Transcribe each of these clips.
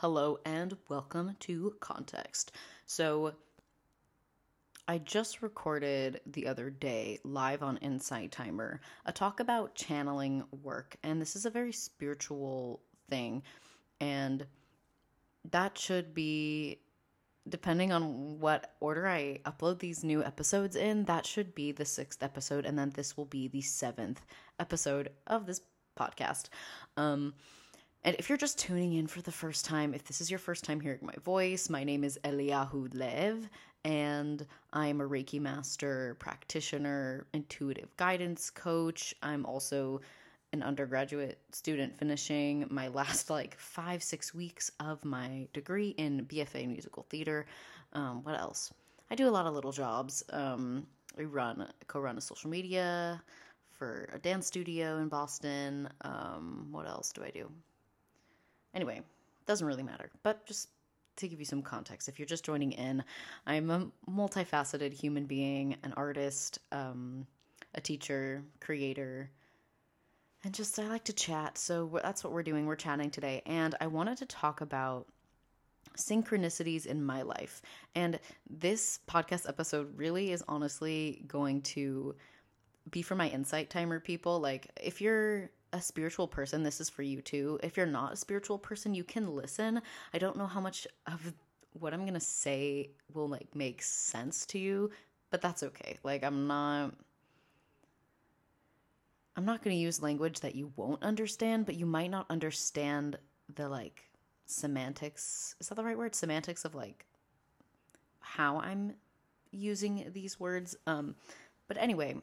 Hello and welcome to Context. So, I just recorded the other day live on Insight Timer a talk about channeling work, and this is a very spiritual thing, and that should be depending on what order I upload these new episodes in, that should be the sixth episode, and then this will be the seventh episode of this podcast. Um, and if you're just tuning in for the first time, if this is your first time hearing my voice, my name is Eliyaju Lev, and I'm a Reiki master, practitioner, intuitive guidance coach. I'm also an undergraduate student finishing my last like five, six weeks of my degree in BFA musical theater. Um, what else? I do a lot of little jobs. Um, I run, co run a social media for a dance studio in Boston. Um, what else do I do? Anyway, doesn't really matter, but just to give you some context, if you're just joining in, I'm a multifaceted human being, an artist, um, a teacher, creator, and just I like to chat. So that's what we're doing. We're chatting today, and I wanted to talk about synchronicities in my life. And this podcast episode really is honestly going to be for my insight timer people. Like, if you're a spiritual person, this is for you too. If you're not a spiritual person, you can listen. I don't know how much of what I'm going to say will like make sense to you, but that's okay. Like I'm not I'm not going to use language that you won't understand, but you might not understand the like semantics. Is that the right word? Semantics of like how I'm using these words. Um but anyway,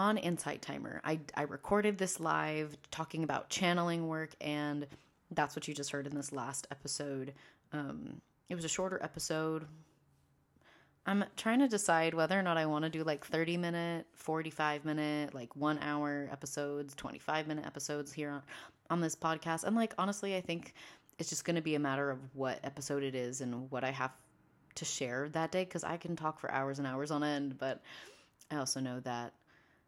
on Insight Timer. I, I recorded this live talking about channeling work, and that's what you just heard in this last episode. Um, it was a shorter episode. I'm trying to decide whether or not I want to do like 30 minute, 45 minute, like one hour episodes, 25 minute episodes here on, on this podcast. And like, honestly, I think it's just going to be a matter of what episode it is and what I have to share that day because I can talk for hours and hours on end. But I also know that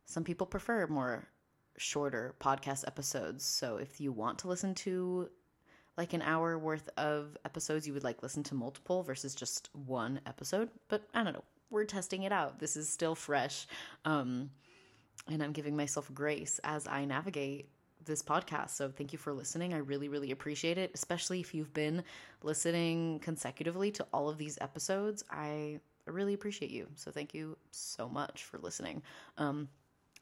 some people prefer more shorter podcast episodes. So if you want to listen to like an hour worth of episodes, you would like listen to multiple versus just one episode. But I don't know. We're testing it out. This is still fresh. Um, and I'm giving myself grace as I navigate this podcast. So thank you for listening. I really, really appreciate it, especially if you've been listening consecutively to all of these episodes. I really appreciate you. So thank you so much for listening. Um,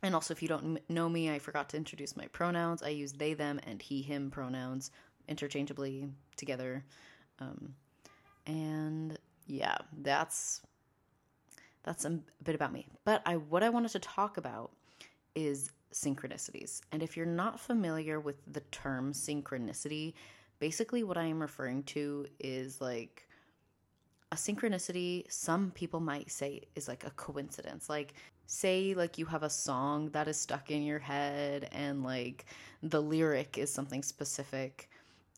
and also, if you don't know me, I forgot to introduce my pronouns. I use they, them, and he, him pronouns interchangeably together. Um, and yeah, that's that's a bit about me. But I what I wanted to talk about is synchronicities. And if you're not familiar with the term synchronicity, basically what I am referring to is like a synchronicity, some people might say is like a coincidence. Like say like you have a song that is stuck in your head and like the lyric is something specific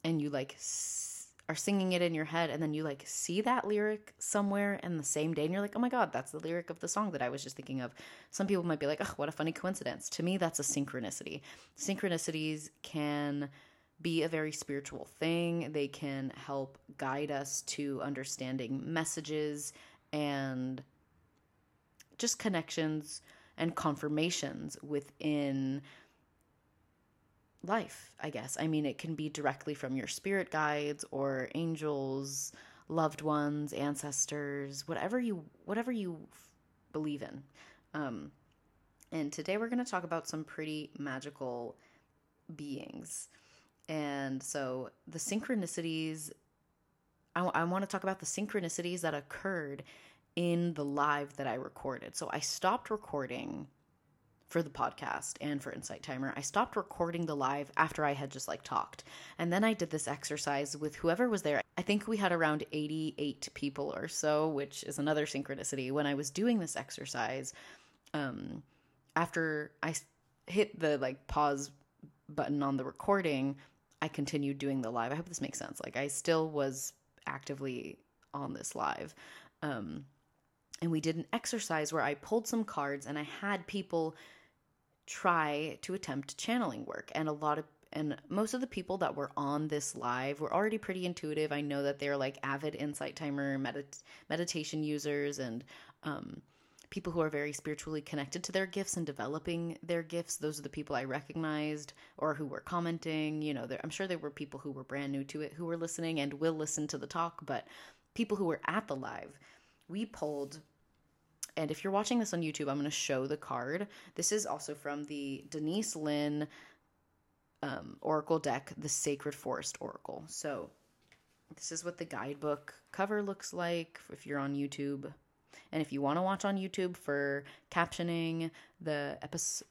and you like s- are singing it in your head and then you like see that lyric somewhere in the same day and you're like oh my god that's the lyric of the song that i was just thinking of. Some people might be like oh what a funny coincidence. To me that's a synchronicity. Synchronicities can be a very spiritual thing. They can help guide us to understanding messages and just connections and confirmations within life, I guess. I mean, it can be directly from your spirit guides or angels, loved ones, ancestors, whatever you whatever you believe in. Um, and today we're going to talk about some pretty magical beings. And so the synchronicities I, I want to talk about the synchronicities that occurred in the live that I recorded. So I stopped recording for the podcast and for Insight Timer. I stopped recording the live after I had just like talked. And then I did this exercise with whoever was there. I think we had around 88 people or so, which is another synchronicity. When I was doing this exercise, um, after I hit the like pause button on the recording, I continued doing the live. I hope this makes sense. Like I still was actively on this live. Um, and we did an exercise where I pulled some cards and I had people try to attempt channeling work and a lot of and most of the people that were on this live were already pretty intuitive. I know that they're like avid insight timer medit- meditation users and um, people who are very spiritually connected to their gifts and developing their gifts. Those are the people I recognized or who were commenting. You know, I'm sure there were people who were brand new to it who were listening and will listen to the talk, but people who were at the live, we pulled and if you're watching this on YouTube, I'm going to show the card. This is also from the Denise Linn um, Oracle deck, the Sacred Forest Oracle. So, this is what the guidebook cover looks like if you're on YouTube. And if you want to watch on YouTube for captioning, the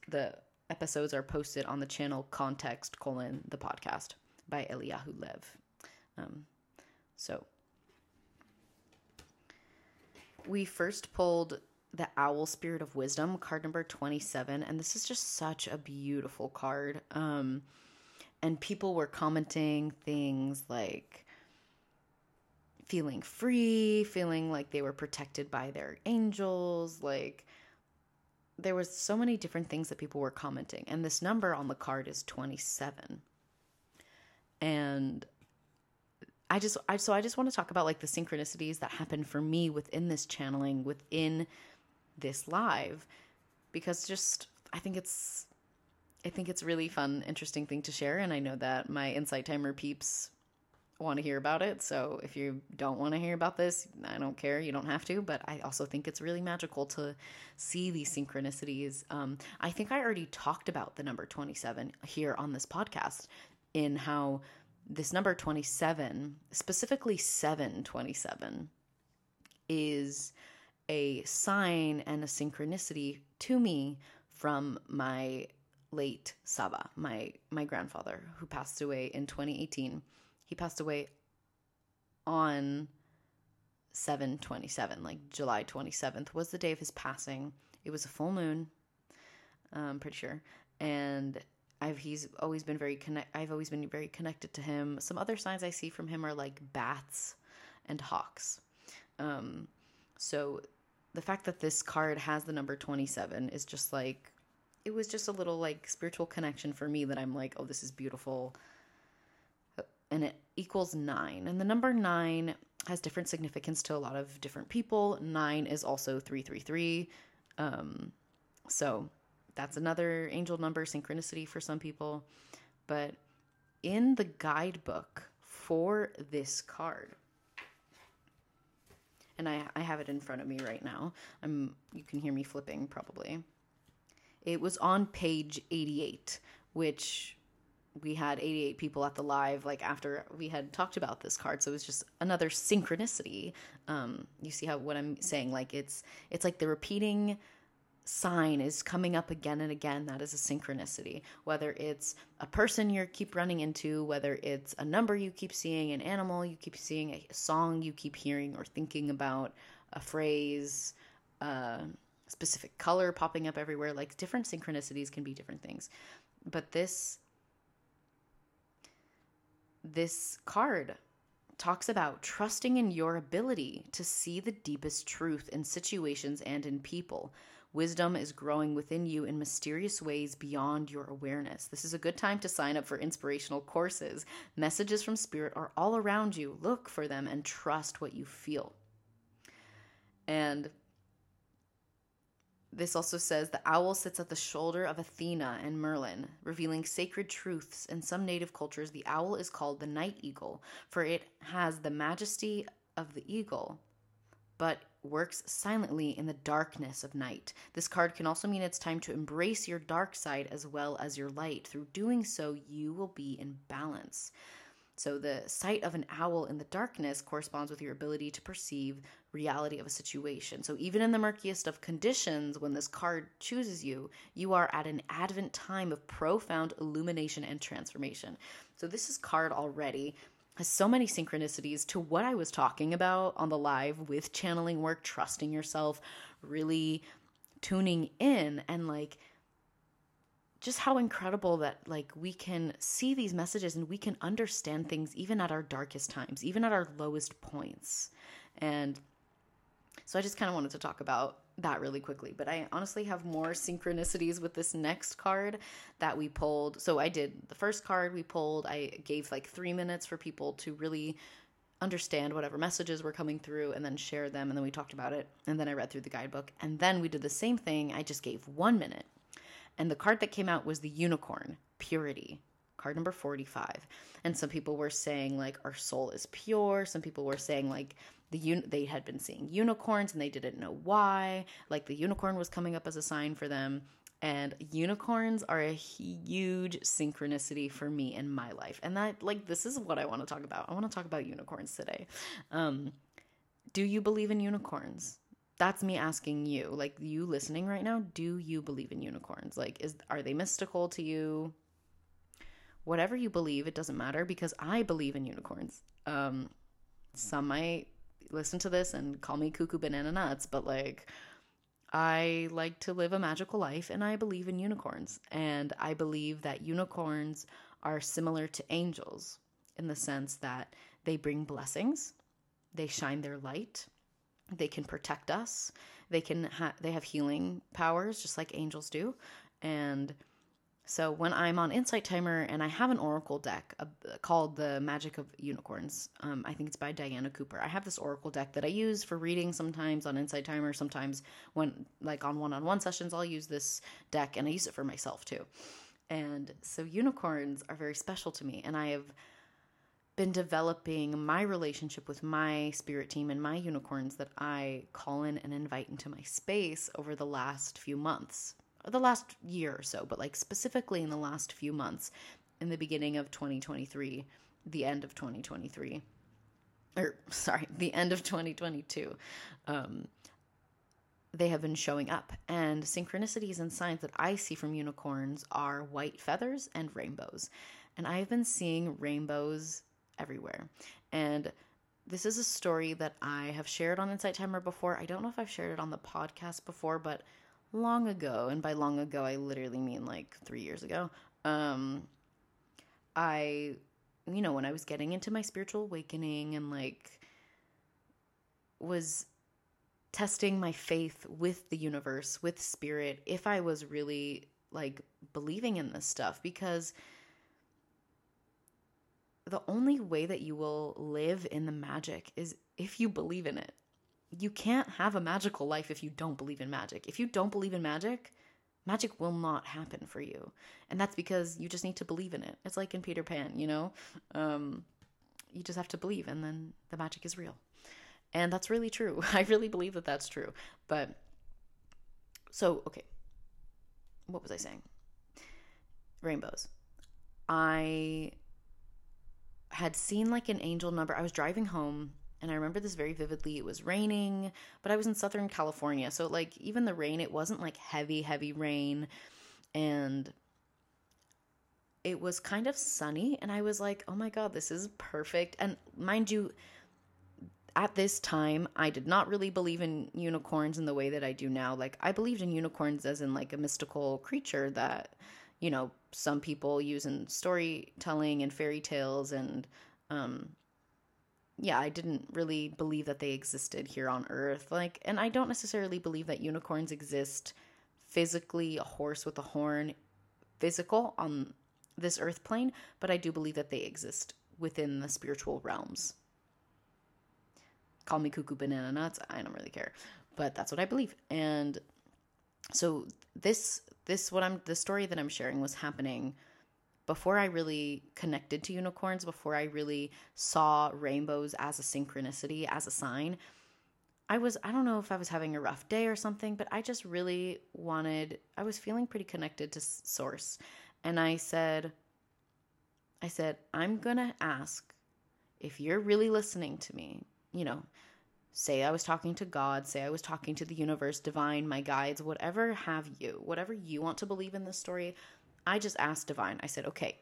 the episodes are posted on the channel Context colon the podcast by Eliyaju Lev. Um, so we first pulled the Owl Spirit of Wisdom, card number 27, and this is just such a beautiful card. Um, and people were commenting things like feeling free, feeling like they were protected by their angels, like there was so many different things that people were commenting and this number on the card is 27 and i just i so i just want to talk about like the synchronicities that happened for me within this channeling within this live because just i think it's I think it's really fun, interesting thing to share, and I know that my Insight Timer peeps want to hear about it. So if you don't want to hear about this, I don't care. You don't have to. But I also think it's really magical to see these synchronicities. Um, I think I already talked about the number 27 here on this podcast in how this number 27, specifically 727, is a sign and a synchronicity to me from my late Saba, my my grandfather, who passed away in 2018. He passed away on 727, like July 27th was the day of his passing. It was a full moon, I'm pretty sure. And I've he's always been very connect I've always been very connected to him. Some other signs I see from him are like bats and hawks. Um so the fact that this card has the number 27 is just like it was just a little like spiritual connection for me that I'm like, oh, this is beautiful. And it equals nine. And the number nine has different significance to a lot of different people. Nine is also 333. Um, so that's another angel number synchronicity for some people. But in the guidebook for this card, and I, I have it in front of me right now. I'm you can hear me flipping probably. It was on page 88, which we had 88 people at the live like after we had talked about this card so it was just another synchronicity um you see how what i'm saying like it's it's like the repeating sign is coming up again and again that is a synchronicity whether it's a person you keep running into whether it's a number you keep seeing an animal you keep seeing a song you keep hearing or thinking about a phrase uh specific color popping up everywhere. Like different synchronicities can be different things. But this this card talks about trusting in your ability to see the deepest truth in situations and in people. Wisdom is growing within you in mysterious ways beyond your awareness. This is a good time to sign up for inspirational courses. Messages from Spirit are all around you. Look for them and trust what you feel. And this also says the owl sits at the shoulder of Athena and Merlin, revealing sacred truths. In some native cultures, the owl is called the night eagle, for it has the majesty of the eagle, but works silently in the darkness of night. This card can also mean it's time to embrace your dark side as well as your light. Through doing so, you will be in balance. So, the sight of an owl in the darkness corresponds with your ability to perceive reality of a situation. So, even in the murkiest of conditions, when this card chooses you, you are at an advent time of profound illumination and transformation. So, this is card already so many synchronicities to what I was talking about on the live with channeling work, trusting yourself, really tuning in and like just how incredible that like we can see these messages and we can understand things even at our darkest times, even at our lowest points. And so I just kind of wanted to talk about that really quickly. But I honestly have more synchronicities with this next card that we pulled. So I did the first card we pulled. I gave like three minutes for people to really understand whatever messages were coming through and then share them. And then we talked about it. And then I read through the guidebook. And then we did the same thing. I just gave one minute. And the card that came out was the unicorn, purity, card number 45. And some people were saying, like, our soul is pure. Some people were saying, like, the un- they had been seeing unicorns and they didn't know why. Like, the unicorn was coming up as a sign for them. And unicorns are a huge synchronicity for me in my life. And that, like, this is what I want to talk about. I want to talk about unicorns today. Um, do you believe in unicorns? That's me asking you. Like, you listening right now, do you believe in unicorns? Like, is are they mystical to you? Whatever you believe, it doesn't matter because I believe in unicorns. Um, some might listen to this and call me cuckoo banana nuts, but like, I like to live a magical life and I believe in unicorns. And I believe that unicorns are similar to angels in the sense that they bring blessings, they shine their light, they can protect us, they can ha- they have healing powers just like angels do. And so when I'm on Insight Timer and I have an oracle deck called the Magic of Unicorns, um, I think it's by Diana Cooper. I have this oracle deck that I use for reading sometimes on Insight Timer. Sometimes when like on one-on-one sessions, I'll use this deck and I use it for myself too. And so unicorns are very special to me, and I have been developing my relationship with my spirit team and my unicorns that I call in and invite into my space over the last few months the last year or so, but like specifically in the last few months, in the beginning of 2023, the end of 2023, or sorry, the end of 2022, um, they have been showing up. And synchronicities and signs that I see from unicorns are white feathers and rainbows. And I've been seeing rainbows everywhere. And this is a story that I have shared on Insight Timer before. I don't know if I've shared it on the podcast before, but long ago, and by long ago, I literally mean like three years ago, um, I, you know, when I was getting into my spiritual awakening and like was testing my faith with the universe, with spirit, if I was really like believing in this stuff, because the only way that you will live in the magic is if you believe in it you can't have a magical life if you don't believe in magic. If you don't believe in magic, magic will not happen for you. And that's because you just need to believe in it. It's like in Peter Pan, you know? Um, you just have to believe, and then the magic is real. And that's really true. I really believe that that's true. But, so, okay. What was I saying? Rainbows. I had seen like an angel number. I was driving home and I remember this very vividly. It was raining, but I was in Southern California. So, like, even the rain, it wasn't like heavy, heavy rain. And it was kind of sunny. And I was like, oh my God, this is perfect. And mind you, at this time, I did not really believe in unicorns in the way that I do now. Like, I believed in unicorns as in like a mystical creature that, you know, some people use in storytelling and fairy tales and, um, yeah, I didn't really believe that they existed here on Earth. Like, and I don't necessarily believe that unicorns exist physically, a horse with a horn, physical on this Earth plane, but I do believe that they exist within the spiritual realms. Call me cuckoo banana nuts. I don't really care, but that's what I believe. And so this this what I'm the story that I'm sharing was happening before I really connected to unicorns, before I really saw rainbows as a synchronicity, as a sign, I was, I don't know if I was having a rough day or something, but I just really wanted, I was feeling pretty connected to Source. And I said, I said, I'm going to ask if you're really listening to me, you know, say I was talking to God, say I was talking to the universe, divine, my guides, whatever have you, whatever you want to believe in this story, I just asked Divine, I said, okay,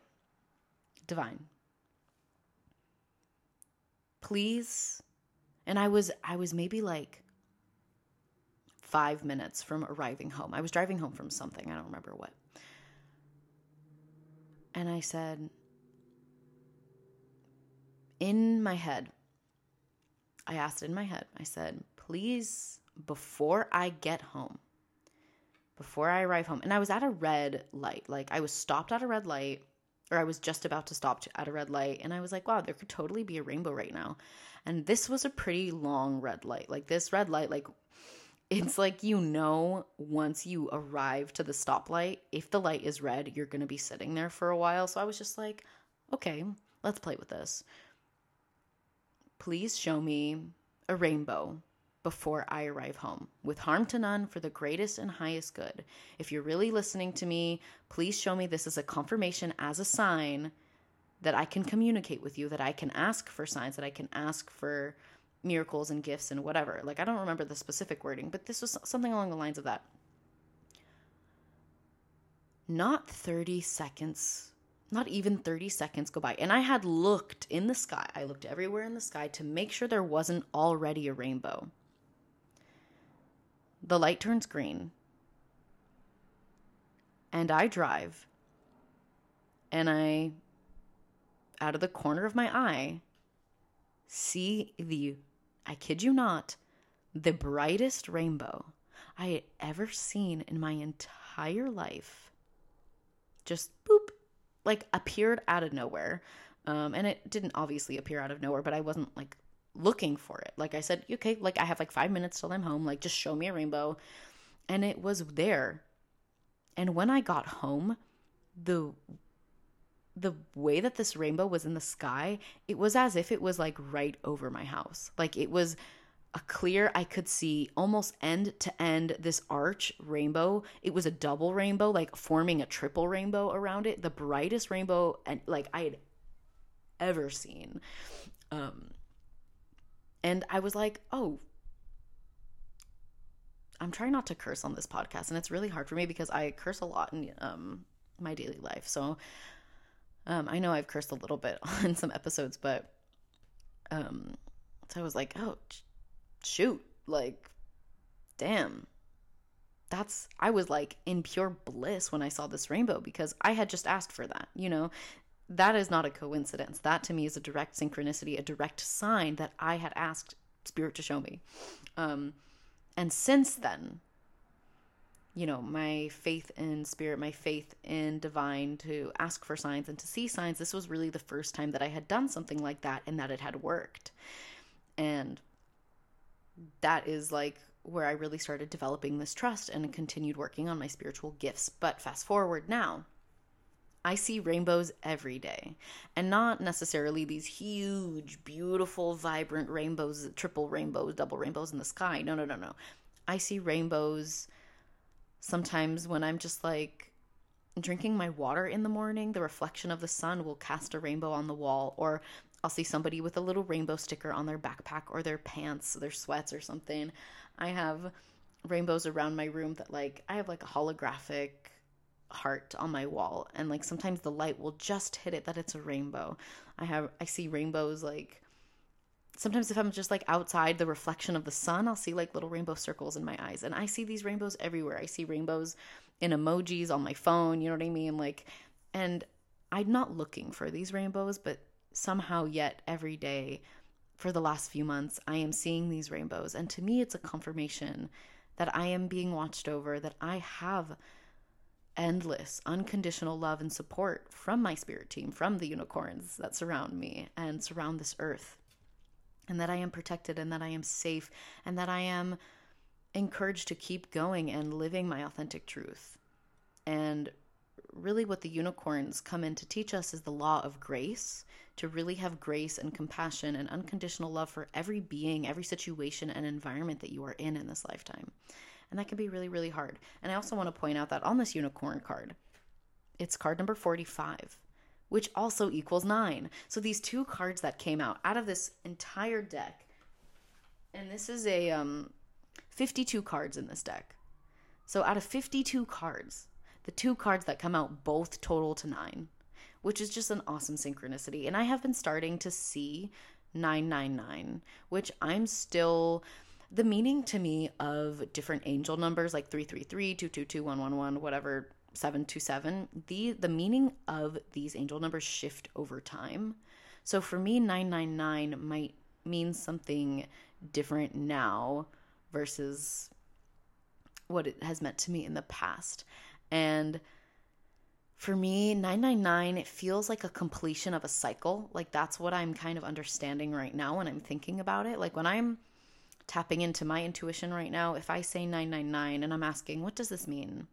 Divine, please. And I was, I was maybe like five minutes from arriving home. I was driving home from something, I don't remember what. And I said, in my head, I asked in my head, I said, please before I get home, before I arrive home, and I was at a red light. Like I was stopped at a red light, or I was just about to stop at a red light, and I was like, wow, there could totally be a rainbow right now. And this was a pretty long red light. Like this red light, like it's like you know once you arrive to the stoplight, if the light is red, you're going to be sitting there for a while. So I was just like, okay, let's play with this. Please show me a rainbow before I arrive home, with harm to none for the greatest and highest good. If you're really listening to me, please show me this as a confirmation, as a sign that I can communicate with you, that I can ask for signs, that I can ask for miracles and gifts and whatever. Like, I don't remember the specific wording, but this was something along the lines of that. Not 30 seconds, not even 30 seconds go by. And I had looked in the sky, I looked everywhere in the sky to make sure there wasn't already a rainbow. The light turns green. And I drive. And I, out of the corner of my eye, see the I kid you not, the brightest rainbow I had ever seen in my entire life. Just boop, like appeared out of nowhere. Um, and it didn't obviously appear out of nowhere, but I wasn't like looking for it. Like I said, okay, like I have like five minutes till I'm home. Like just show me a rainbow. And it was there. And when I got home, the the way that this rainbow was in the sky, it was as if it was like right over my house. Like it was a clear, I could see almost end to end this arch rainbow. It was a double rainbow, like forming a triple rainbow around it, the brightest rainbow and like I had ever seen. Um and I was like, "Oh, I'm trying not to curse on this podcast, and it's really hard for me because I curse a lot in um, my daily life. So um, I know I've cursed a little bit on some episodes, but um, so I was like, oh, shoot, like, damn. That's, I was like in pure bliss when I saw this rainbow because I had just asked for that, you know? That is not a coincidence. That to me is a direct synchronicity, a direct sign that I had asked Spirit to show me. Um, and since then, you know, my faith in spirit, my faith in divine to ask for signs and to see signs. This was really the first time that I had done something like that and that it had worked. And that is like where I really started developing this trust and continued working on my spiritual gifts. But fast forward now, I see rainbows every day. And not necessarily these huge, beautiful, vibrant rainbows, triple rainbows, double rainbows in the sky. No, no, no, no. I see rainbows Sometimes when I'm just like drinking my water in the morning, the reflection of the sun will cast a rainbow on the wall, or I'll see somebody with a little rainbow sticker on their backpack or their pants, their sweats or something. I have rainbows around my room that like I have like a holographic heart on my wall and like sometimes the light will just hit it that it's a rainbow. I have I see rainbows like sometimes if I'm just like outside the reflection of the sun, I'll see like little rainbow circles in my eyes. And I see these rainbows everywhere. I see rainbows in emojis on my phone, you know what I mean? Like, and I'm not looking for these rainbows, but somehow yet every day for the last few months, I am seeing these rainbows. And to me, it's a confirmation that I am being watched over, that I have endless, unconditional love and support from my spirit team, from the unicorns that surround me and surround this earth and that I am protected and that I am safe and that I am encouraged to keep going and living my authentic truth. And really, what the unicorns come in to teach us is the law of grace to really have grace and compassion and unconditional love for every being, every situation, and environment that you are in in this lifetime. And that can be really, really hard. And I also want to point out that on this unicorn card, it's card number 45 which also equals nine. So these two cards that came out out of this entire deck, and this is a um, 52 cards in this deck. So out of 52 cards, the two cards that come out both total to nine, which is just an awesome synchronicity. And I have been starting to see 999, which I'm still the meaning to me of different angel numbers like 333, 222, 111, whatever 727 the the meaning of these angel numbers shift over time so for me 999 might mean something different now versus what it has meant to me in the past. And for me, 999, it feels like a completion of a cycle. Like that's what I'm kind of understanding right now when I'm thinking about it. Like when I'm tapping into my intuition right now, if I say 999 and I'm asking, what does this mean?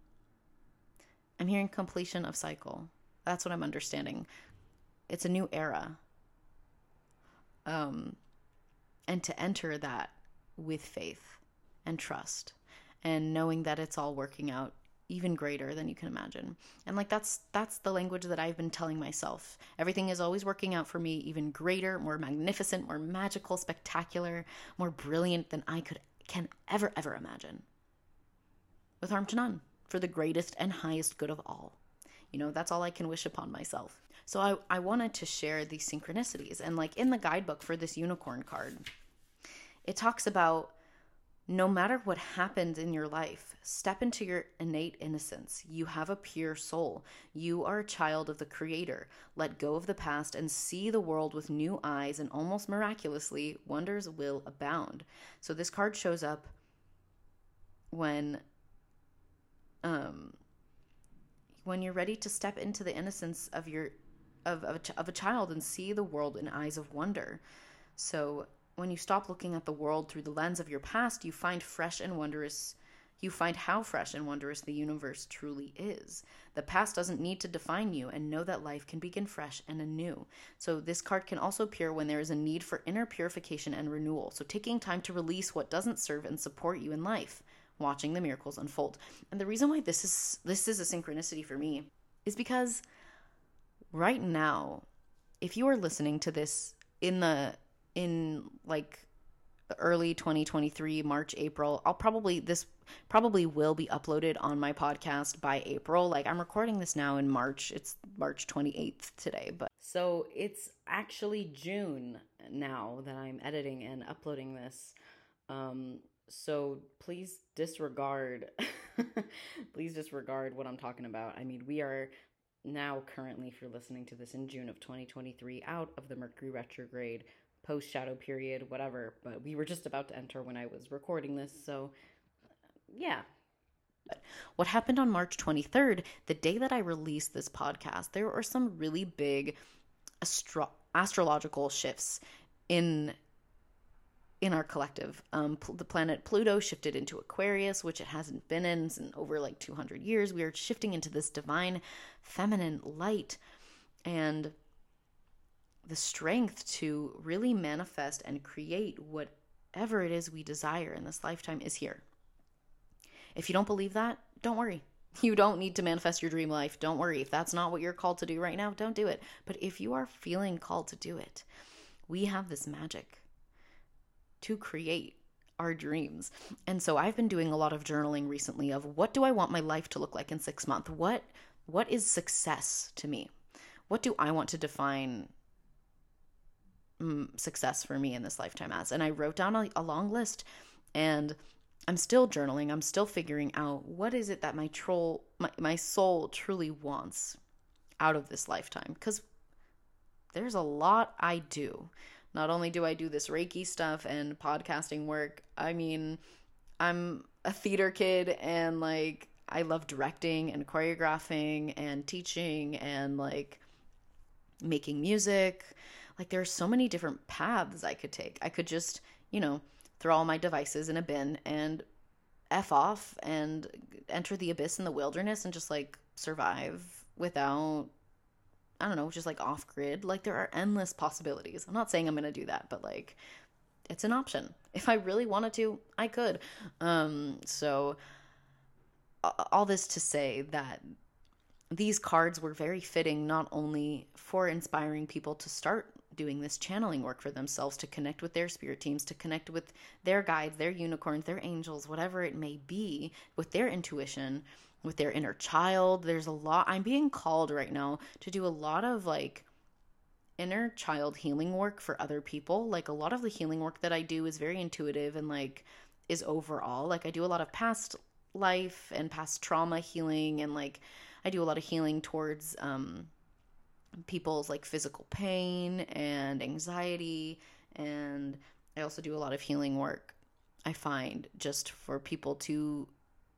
I'm hearing completion of cycle. That's what I'm understanding. It's a new era. Um, and to enter that with faith and trust and knowing that it's all working out even greater than you can imagine. And like that's that's the language that I've been telling myself. Everything is always working out for me even greater, more magnificent, more magical, spectacular, more brilliant than I could can ever ever imagine. With harm to none, for the greatest and highest good of all. You know, that's all I can wish upon myself. So I, I wanted to share these synchronicities. And like in the guidebook for this unicorn card, it talks about no matter what happens in your life, step into your innate innocence. You have a pure soul. You are a child of the Creator. Let go of the past and see the world with new eyes, and almost miraculously, wonders will abound. So, this card shows up when. Um, when you're ready to step into the innocence of your of, of, of a child and see the world in eyes of wonder so when you stop looking at the world through the lens of your past, you find fresh and wondrous you find how fresh and wondrous the universe truly is. The past doesn't need to define you, and know that life can begin fresh and anew. So, this card can also appear when there is a need for inner purification and renewal. So, taking time to release what doesn't serve and support you in life, watching the miracles unfold. And the reason why this is this is a synchronicity for me is because right now, if you are listening to this in the in like early 2023 march april i'll probably this probably will be uploaded on my podcast by april. Like i'm recording this now in march. It's march 28th today but so it's actually june now that i'm editing and uploading this. Um so please disregard please disregard what i'm talking about. I mean we are now currently if you're listening to this in june of 2023 out of the mercury retrograde post shadow period, whatever. But we were just about to enter when I was recording this. So, yeah. But What happened on March 23rd, the day that I released this podcast, there were some really big astro- astrological shifts in in our collective. Um, the planet Pluto shifted into Aquarius, which it hasn't been in in over like 200 years. We are shifting into this divine feminine light. And the strength to really manifest and create whatever it is we desire in this lifetime is here. If you don't believe that, don't worry. You don't need to manifest your dream life. Don't worry. If that's not what you're called to do right now, don't do it. But if you are feeling called to do it, we have this magic to create our dreams. And so I've been doing a lot of journaling recently of what do I want my life to look like in 6 months? What what is success to me? What do I want to define success for me in this lifetime as. And I wrote down a, a long list and I'm still journaling. I'm still figuring out what is it that my troll my, my soul truly wants out of this lifetime cuz there's a lot I do. Not only do I do this Reiki stuff and podcasting work, I mean, I'm a theater kid and like I love directing and choreographing and teaching and like making music. Like there are so many different paths I could take. I could just, you know, throw all my devices in a bin and F off and enter the abyss in the wilderness and just like survive without I don't know, just like off grid. Like there are endless possibilities. I'm not saying I'm going to do that, but like it's an option. If I really wanted to, I could. Um so all this to say that these cards were very fitting not only for inspiring people to start doing this channeling work for themselves to connect with their spirit teams, to connect with their guides, their unicorns, their angels, whatever it may be, with their intuition, with their inner child. There's a lot. I'm being called right now to do a lot of like inner child healing work for other people. Like a lot of the healing work that I do is very intuitive and like is overall. Like I do a lot of past life and past trauma healing and like I do a lot of healing towards um people's like physical pain and anxiety and I also do a lot of healing work I find just for people to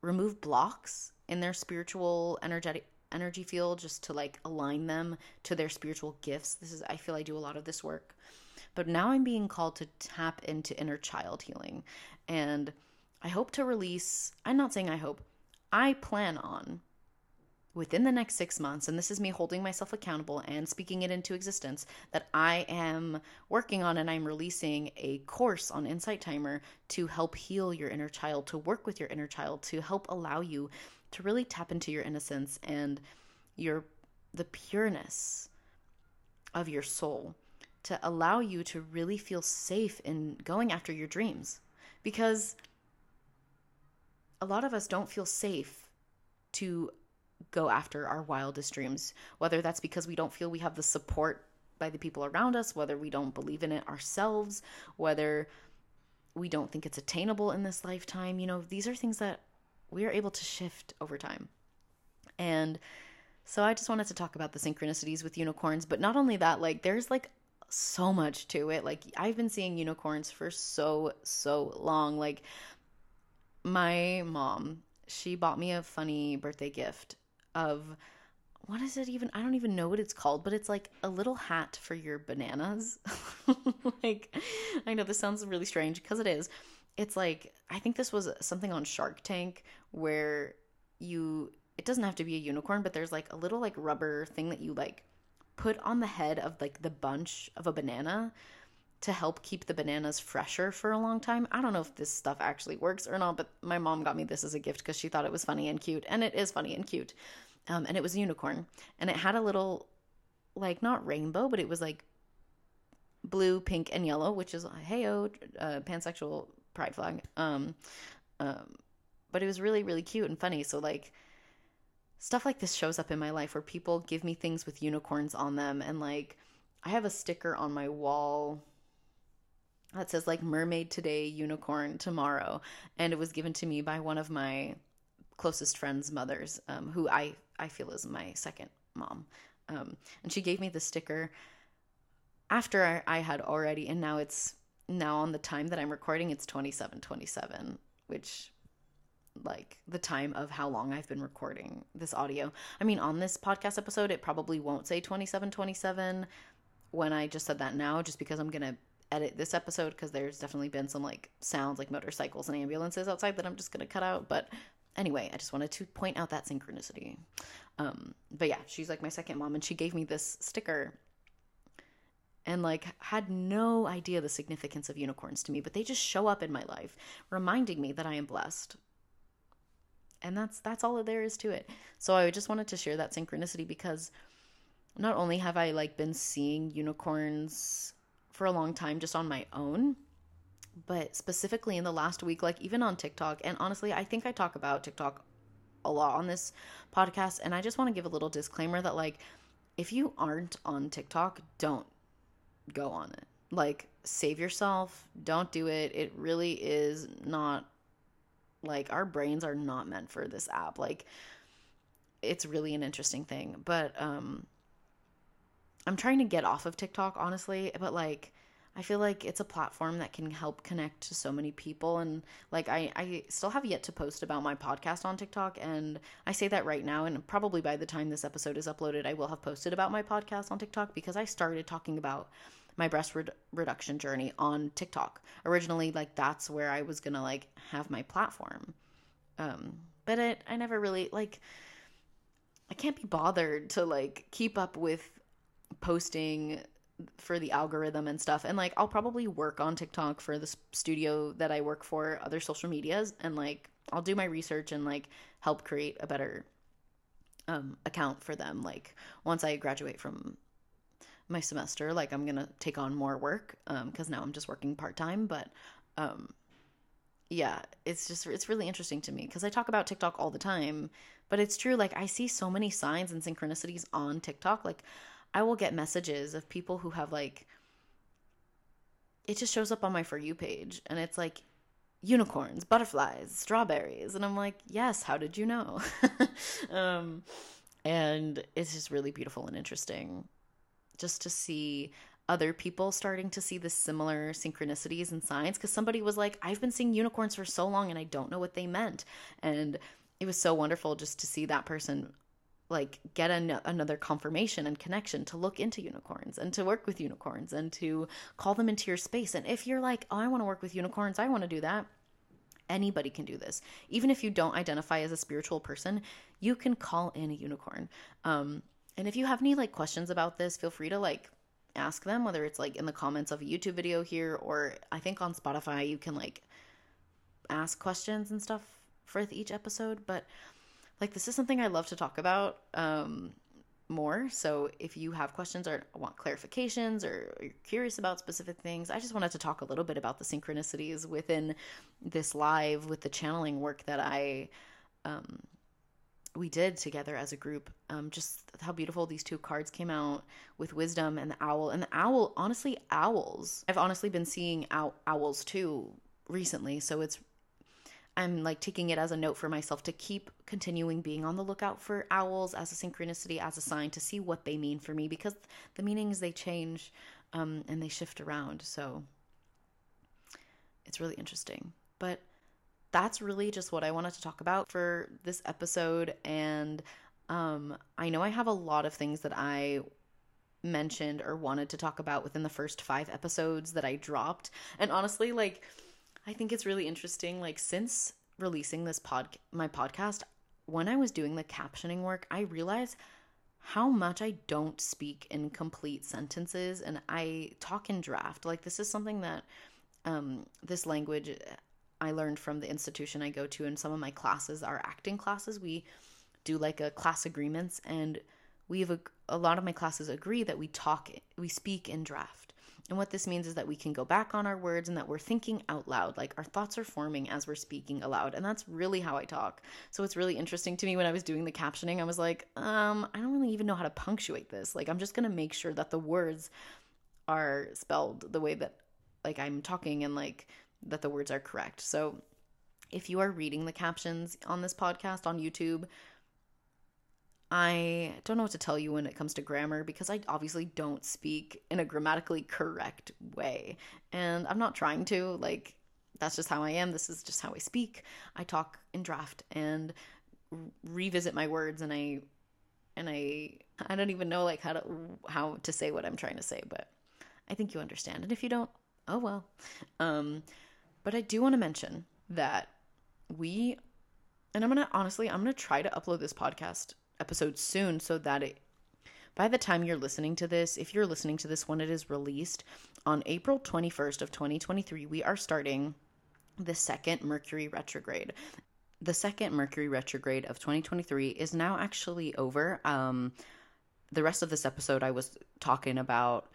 remove blocks in their spiritual energetic energy field just to like align them to their spiritual gifts. This is I feel I do a lot of this work. But now I'm being called to tap into inner child healing and I hope to release, I'm not saying I hope. I plan on within the next six months, and this is me holding myself accountable and speaking it into existence, that I am working on and I'm releasing a course on Insight Timer to help heal your inner child, to work with your inner child, to help allow you to really tap into your innocence and your the pureness of your soul to allow you to really feel safe in going after your dreams. Because a lot of us don't feel safe to go after our wildest dreams, whether that's because we don't feel we have the support by the people around us, whether we don't believe in it ourselves, whether we don't think it's attainable in this lifetime. You know, these are things that we are able to shift over time. And so I just wanted to talk about the synchronicities with unicorns, but not only that, like there's like so much to it. Like I've been seeing unicorns for so so long. Like my mom, she bought me a funny birthday gift of what is it even? I don't even know what it's called, but it's like a little hat for your bananas. like, I know this sounds really strange because it is. It's like, I think this was something on Shark Tank where you, it doesn't have to be a unicorn, but there's like a little like rubber thing that you like put on the head of like the bunch of a banana to help keep the bananas fresher for a long time. I don't know if this stuff actually works or not, but my mom got me this as a gift because she thought it was funny and cute, and it is funny and cute. Um, and it was a unicorn, and it had a little, like not rainbow, but it was like blue, pink, and yellow, which is hey oh, uh, pansexual pride flag. Um, um, but it was really really cute and funny. So like stuff like this shows up in my life where people give me things with unicorns on them, and like I have a sticker on my wall that says like mermaid today, unicorn tomorrow, and it was given to me by one of my closest friends' mothers, um, who I I feel is my second mom, um, and she gave me the sticker after I, I had already, and now it's now on the time that I'm recording, it's twenty seven twenty seven, which like the time of how long I've been recording this audio. I mean, on this podcast episode, it probably won't say 2727 when I just said that now, just because I'm going to edit this episode because there's definitely been some like sounds like motorcycles and ambulances outside that I'm just gonna cut out. But anyway, I just wanted to point out that synchronicity. Um, but yeah, she's like my second mom, and she gave me this sticker and like had no idea the significance of unicorns to me, but they just show up in my life, reminding me that I am blessed. And that's that's all there is to it. So I just wanted to share that synchronicity because not only have I like been seeing unicorns for a long time just on my own. But specifically in the last week, like even on TikTok, and honestly, I think I talk about TikTok a lot on this podcast. And I just want to give a little disclaimer that, like, if you aren't on TikTok, don't go on it. Like, save yourself. Don't do it. It really is not like our brains are not meant for this app. Like, it's really an interesting thing. But, um, I'm trying to get off of TikTok, honestly, but like I feel like it's a platform that can help connect to so many people and like I I still have yet to post about my podcast on TikTok and I say that right now and probably by the time this episode is uploaded I will have posted about my podcast on TikTok because I started talking about my breast re- reduction journey on TikTok. Originally like that's where I was to like have my platform. Um but it I never really like I can't be bothered to like keep up with posting for the algorithm and stuff. And like I'll probably work on TikTok for the studio that I work for, other social medias, and like I'll do my research and like help create a better um, account for them. Like once I graduate from my semester, like I'm gonna take on more work because um, now I'm just working part time. But um, yeah, it's just it's really interesting to me because I talk about TikTok all the time, but it's true. Like I see so many signs and synchronicities on TikTok. Like I will get messages of people who have like it just shows up on my for you page and it's like unicorns, butterflies, strawberries and I'm like, "Yes, how did you know?" um and it's just really beautiful and interesting just to see other people starting to see the similar synchronicities and signs because somebody was like, I've been seeing unicorns for so long and I don't know what they meant. And it was so wonderful just to see that person like get an- another confirmation and connection to look into unicorns and to work with unicorns and to call them into your space. And if you're like, oh, I want to work with unicorns, I want to do that. Anybody can do this. Even if you don't identify as a spiritual person, you can call in a unicorn. Um, and if you have any like questions about this, feel free to like ask them, whether it's like in the comments of a YouTube video here or I think on Spotify you can like ask questions and stuff for each episode. But like this is something I love to talk about um, more. So if you have questions or want clarifications or you're curious about specific things, I just wanted to talk a little bit about the synchronicities within this live with the channeling work that I um, we did together as a group. Um, just how beautiful these two cards came out with wisdom and the owl. And the owl, honestly, owls. I've honestly been seeing ow- owls too recently. So it's, I'm like taking it as a note for myself to keep continuing being on the lookout for owls as a synchronicity, as a sign to see what they mean for me because the meanings they change um, and they shift around. So it's really interesting. But that's really just what I wanted to talk about for this episode. And um, I know I have a lot of things that I mentioned or wanted to talk about within the first five episodes that I dropped. And honestly, like, I think it's really interesting. Like, since releasing this pod, my podcast, when I was doing the captioning work, I realized how much I don't speak in complete sentences and I talk in draft. Like, this is something that um, this language I learned from the institution I go to and some of my classes, are acting classes, we do like a class agreements and we have a, a lot of my classes agree that we talk we speak in draft. And what this means is that we can go back on our words and that we're thinking out loud, like our thoughts are forming as we're speaking aloud. And that's really how I talk. So it's really interesting to me when I was doing the captioning, I was like, um, I don't really even know how to punctuate this. Like I'm just going to make sure that the words are spelled the way that like I'm talking and like that the words are correct. So if you are reading the captions on this podcast on YouTube, I don't know what to tell you when it comes to grammar because I obviously don't speak in a grammatically correct way. And I'm not trying to. Like, that's just how I am. This is just how I speak. I talk in draft and revisit my words and I and I I don't even know like how to how to say what I'm trying to say, but I think you understand. And if you don't, oh well. Um but I do want to mention that we, and I'm going to honestly, I'm going to try to upload this podcast episode soon so that it, by the time you're listening to this, if you're listening to this when it is released on April 21st of 2023, we are starting the second Mercury retrograde. The second Mercury retrograde of 2023 is now actually over. Um, the rest of this episode, I was talking about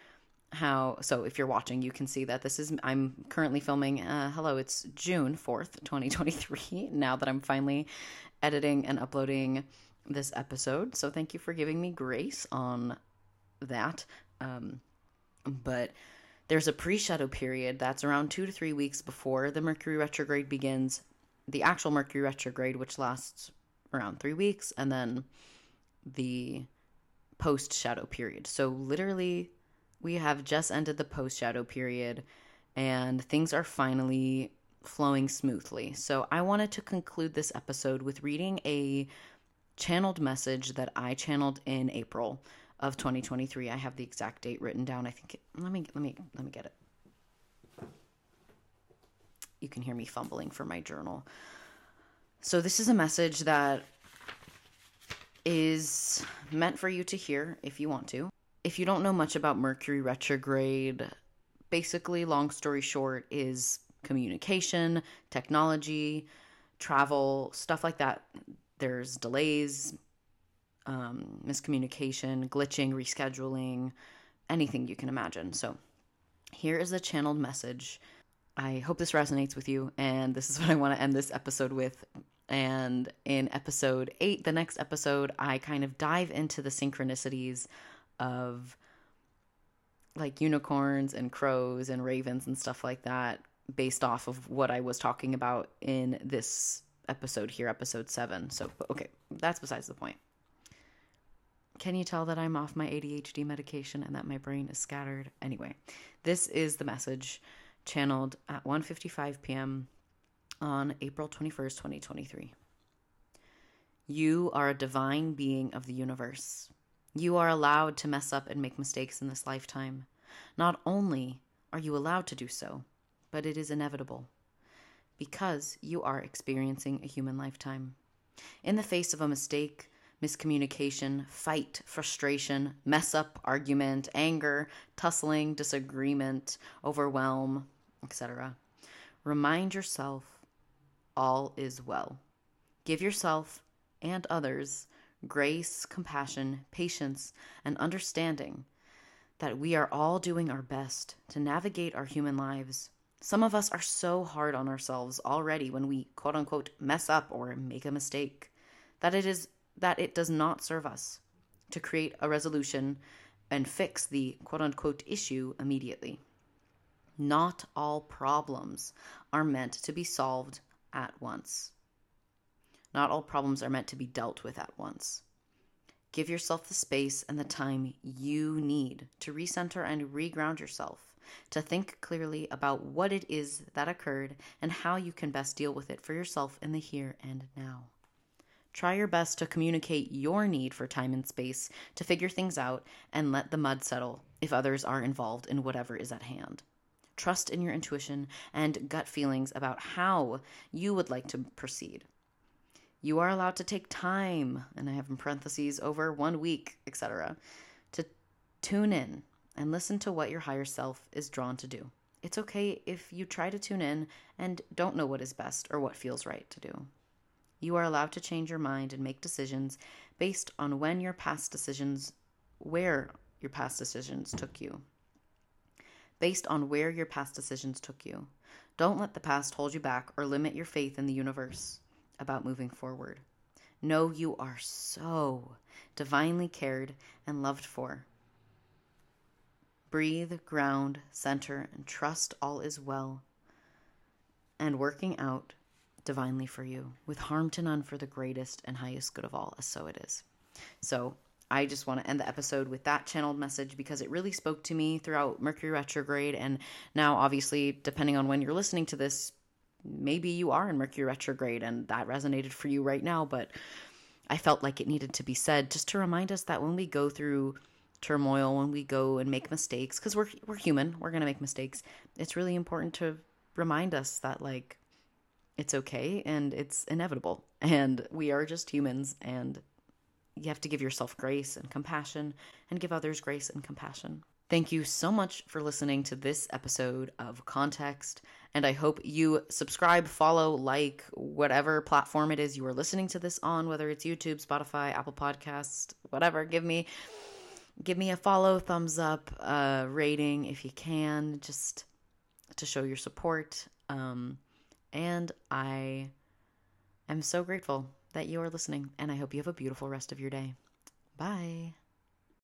how so if you're watching you can see that this is i'm currently filming uh, hello it's june 4th 2023 now that i'm finally editing and uploading this episode so thank you for giving me grace on that um, but there's a pre-shadow period that's around two to three weeks before the mercury retrograde begins the actual mercury retrograde which lasts around three weeks and then the post shadow period so literally we have just ended the post shadow period and things are finally flowing smoothly. So I wanted to conclude this episode with reading a channeled message that I channeled in April of 2023. I have the exact date written down. I think it, let me let me let me get it. You can hear me fumbling for my journal. So this is a message that is meant for you to hear if you want to if you don't know much about Mercury retrograde, basically, long story short, is communication, technology, travel, stuff like that. There's delays, um, miscommunication, glitching, rescheduling, anything you can imagine. So, here is a channeled message. I hope this resonates with you, and this is what I want to end this episode with. And in episode eight, the next episode, I kind of dive into the synchronicities of like unicorns and crows and ravens and stuff like that based off of what I was talking about in this episode here, episode seven. So, okay, that's besides the point. Can you tell that I'm off my ADHD medication and that my brain is scattered? Anyway, this is the message channeled at 1:55 p.m. on April 21st, 2023. You are a divine being of the universe. You are allowed to mess up and make mistakes in this lifetime. Not only are you allowed to do so, but it is inevitable because you are experiencing a human lifetime. In the face of a mistake, miscommunication, fight, frustration, mess up, argument, anger, tussling, disagreement, overwhelm, etc., remind yourself all is well. Give yourself and others grace, compassion, patience, and understanding that we are all doing our best to navigate our human lives. Some of us are so hard on ourselves already when we quote unquote mess up or make a mistake that it is that it does not serve us to create a resolution and fix the quote unquote issue immediately. Not all problems are meant to be solved at once. Not all problems are meant to be dealt with at once. Give yourself the space and the time you need to recenter and reground yourself, to think clearly about what it is that occurred and how you can best deal with it for yourself in the here and now. Try your best to communicate your need for time and space to figure things out and let the mud settle if others are involved in whatever is at hand. Trust in your intuition and gut feelings about how you would like to proceed. You are allowed to take time, and I have in parentheses over one week, etc., to tune in and listen to what your higher self is drawn to do. It's okay if you try to tune in and don't know what is best or what feels right to do. You are allowed to change your mind and make decisions based on when your past decisions, where your past decisions took you. Based on where your past decisions took you. Don't let the past hold you back or limit your faith in the universe about moving forward. Know you are so divinely cared and loved for. Breathe, ground, center, and trust all is well and working out divinely for you, with harm to none for the greatest and highest good of all, as so it is. So, I just want to end the episode with that channeled message because it really spoke to me throughout Mercury retrograde. And now, obviously, depending on when you're listening to this, maybe you are in Mercury retrograde and that resonated for you right now, but I felt like it needed to be said just to remind us that when we go through turmoil, when we go and make mistakes, because we're we're human, we're gonna make mistakes. It's really important to remind us that like it's okay and it's inevitable, and we are just humans, and you have to give yourself grace and compassion, and give others grace and compassion. Thank you so much for listening to this episode of Context. And I hope you subscribe, follow, like whatever platform it is you are listening to this on, whether it's YouTube, Spotify, Apple Podcasts, whatever. Give me give me a follow, thumbs up, uh, rating if you can, just to show your support. Um, and I am so grateful that you are listening, and I hope you have a beautiful rest of your day. Bye.